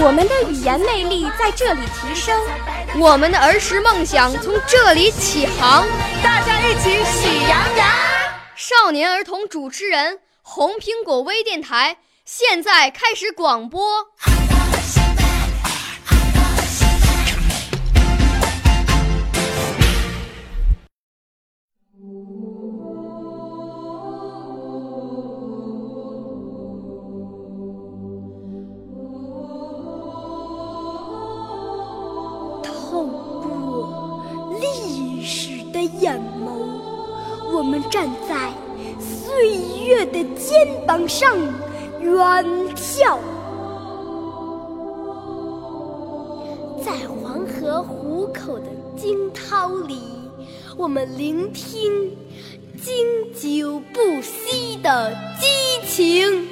我们的语言魅力在这里提升，我们的儿时梦想从这里起航。大家一起喜羊羊。少年儿童主持人，红苹果微电台现在开始广播。岁月的肩膀上远眺，在黄河壶口的惊涛里，我们聆听经久不息的激情。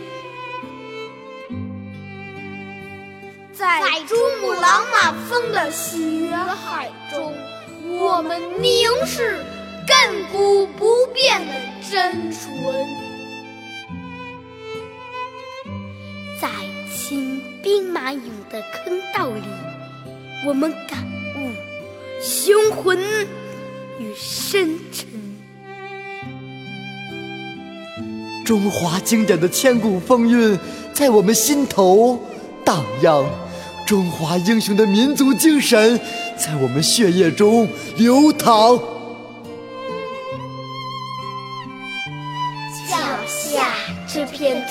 在珠穆朗玛峰的雪海中，我们凝视亘古不变的真纯；在清兵马俑的坑道里，我们感悟雄浑与深沉。中华经典的千古风韵在我们心头荡漾。中华英雄的民族精神在我们血液中流淌。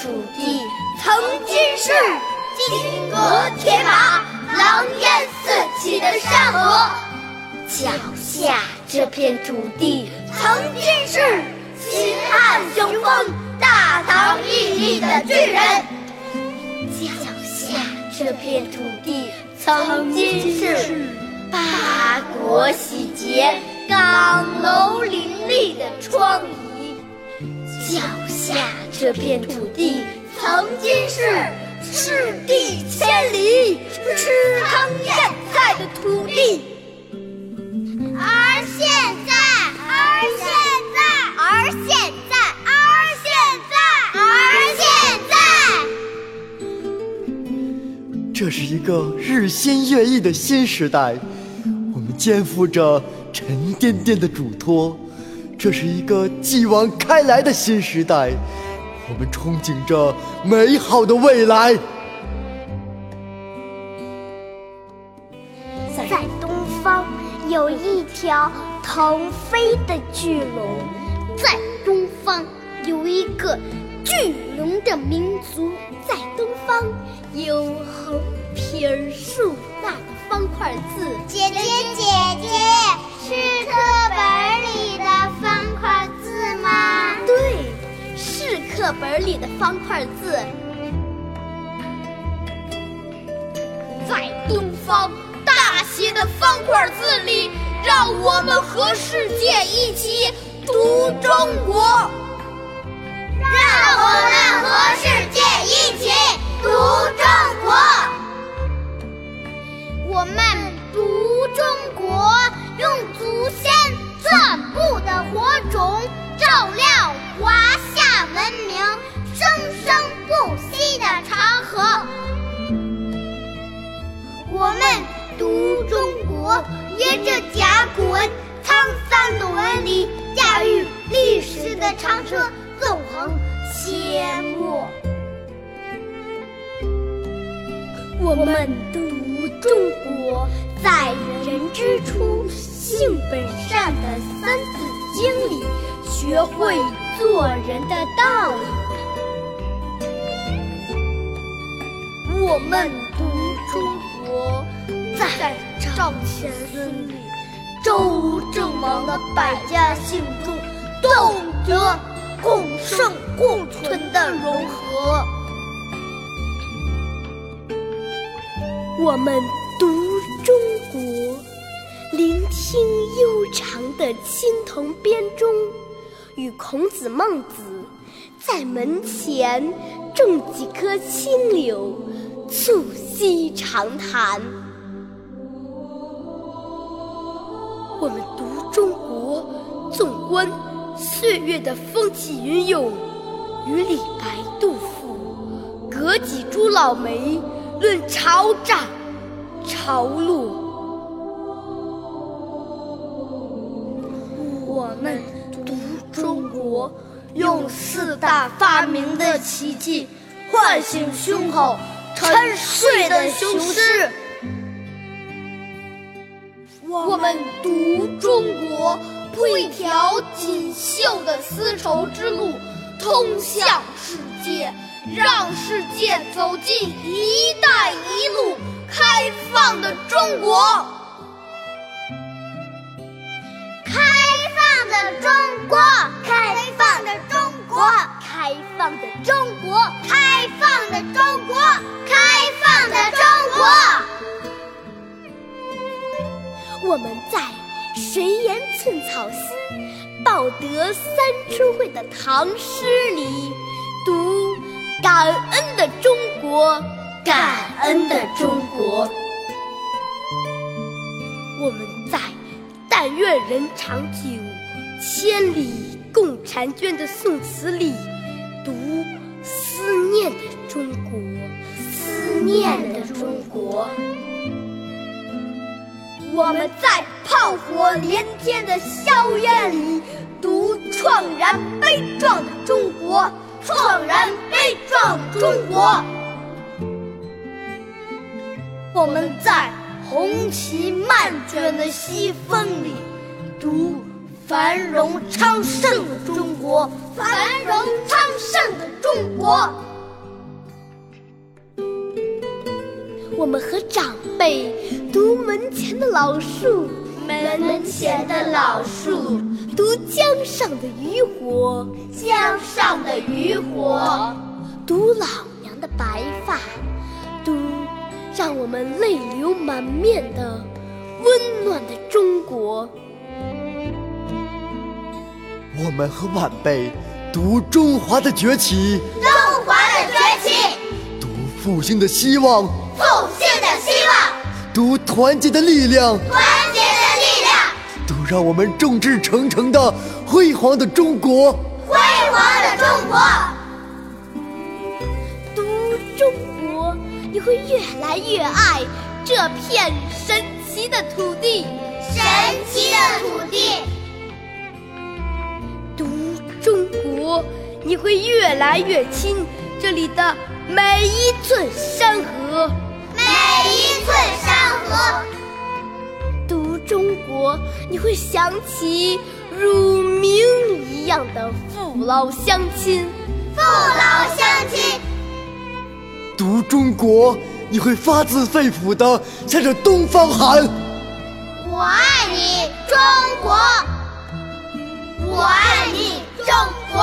土地曾经是金戈铁马、狼烟四起的山河；脚下这片土地曾经是秦汉雄风、大唐屹立的巨人。脚下这片土地曾经是八国洗劫、岗楼林立的疮痍；脚下这片土地曾经是赤地千里、吃糠咽菜的土地，而现在，而现在，而现在，而现在，而现在。这是一个日新月异的新时代，我们肩负着沉甸甸的嘱托。这是一个继往开来的新时代，我们憧憬着美好的未来。在东方有一条腾飞的巨龙，在东方有一个巨龙的民族，在东方。有横撇竖捺的方块字，本里的方块字。在东方大写的方块字里，让我们和世界一起读中国。让我们和世界一起。读中国，我们读中国，用祖先寸步的火种，照亮华夏文明生生不息的长河。我们读中国，沿着甲骨文沧桑的纹理，驾驭历史的长车，纵横阡陌。我们读中国，在人之初，性本善的《三字经》里学会做人的道理。我们读中国，在赵钱孙李，周吴郑王的百家姓中，懂得共生共存的融合。我们读中国，聆听悠长的青铜编钟，与孔子、孟子在门前种几棵青柳，促膝长谈。我们读中国，纵观岁月的风起云涌，与李白、杜甫隔几株老梅。论潮涨潮落，我们读中国，用四大发明的奇迹唤醒胸口沉睡的雄狮。我们读中国，铺一条锦绣的丝绸之路，通向世界。让世界走进“一带一路”开放的中国，开放的中国，开放的中国，开放的中国，开我们在谁言寸草心，报得三春晖的唐诗里读。感恩的中国，感恩的中国。我们在“但愿人长久，千里共婵娟”的宋词里读思念的中国，思念的中国。我们在炮火连天的硝烟里读怆然悲壮的中国。怆然悲壮的中国，我们在红旗漫卷的西风里读繁荣昌盛的中国，繁荣昌盛的中国。我们和长辈读门前的老树，门前的老树。读江上的渔火，江上的渔火；读老娘的白发，读让我们泪流满面的温暖的中国。我们和晚辈读中华的崛起，中华的崛起；读复兴的希望，复兴的希望；读团结的力量。团结的力量，读让我们众志成城的辉煌的中国，辉煌的中国。读中国，你会越来越爱这片神奇的土地，神奇的土地。读中国，你会越来越亲这里的每一寸山河，每一寸山河。读中国，你会想起乳名一样的父老乡亲，父老乡亲。读中国，你会发自肺腑的向着东方喊：我爱你，中国！我爱你，中国！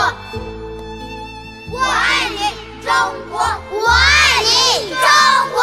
我爱你，中国！我爱你，中国！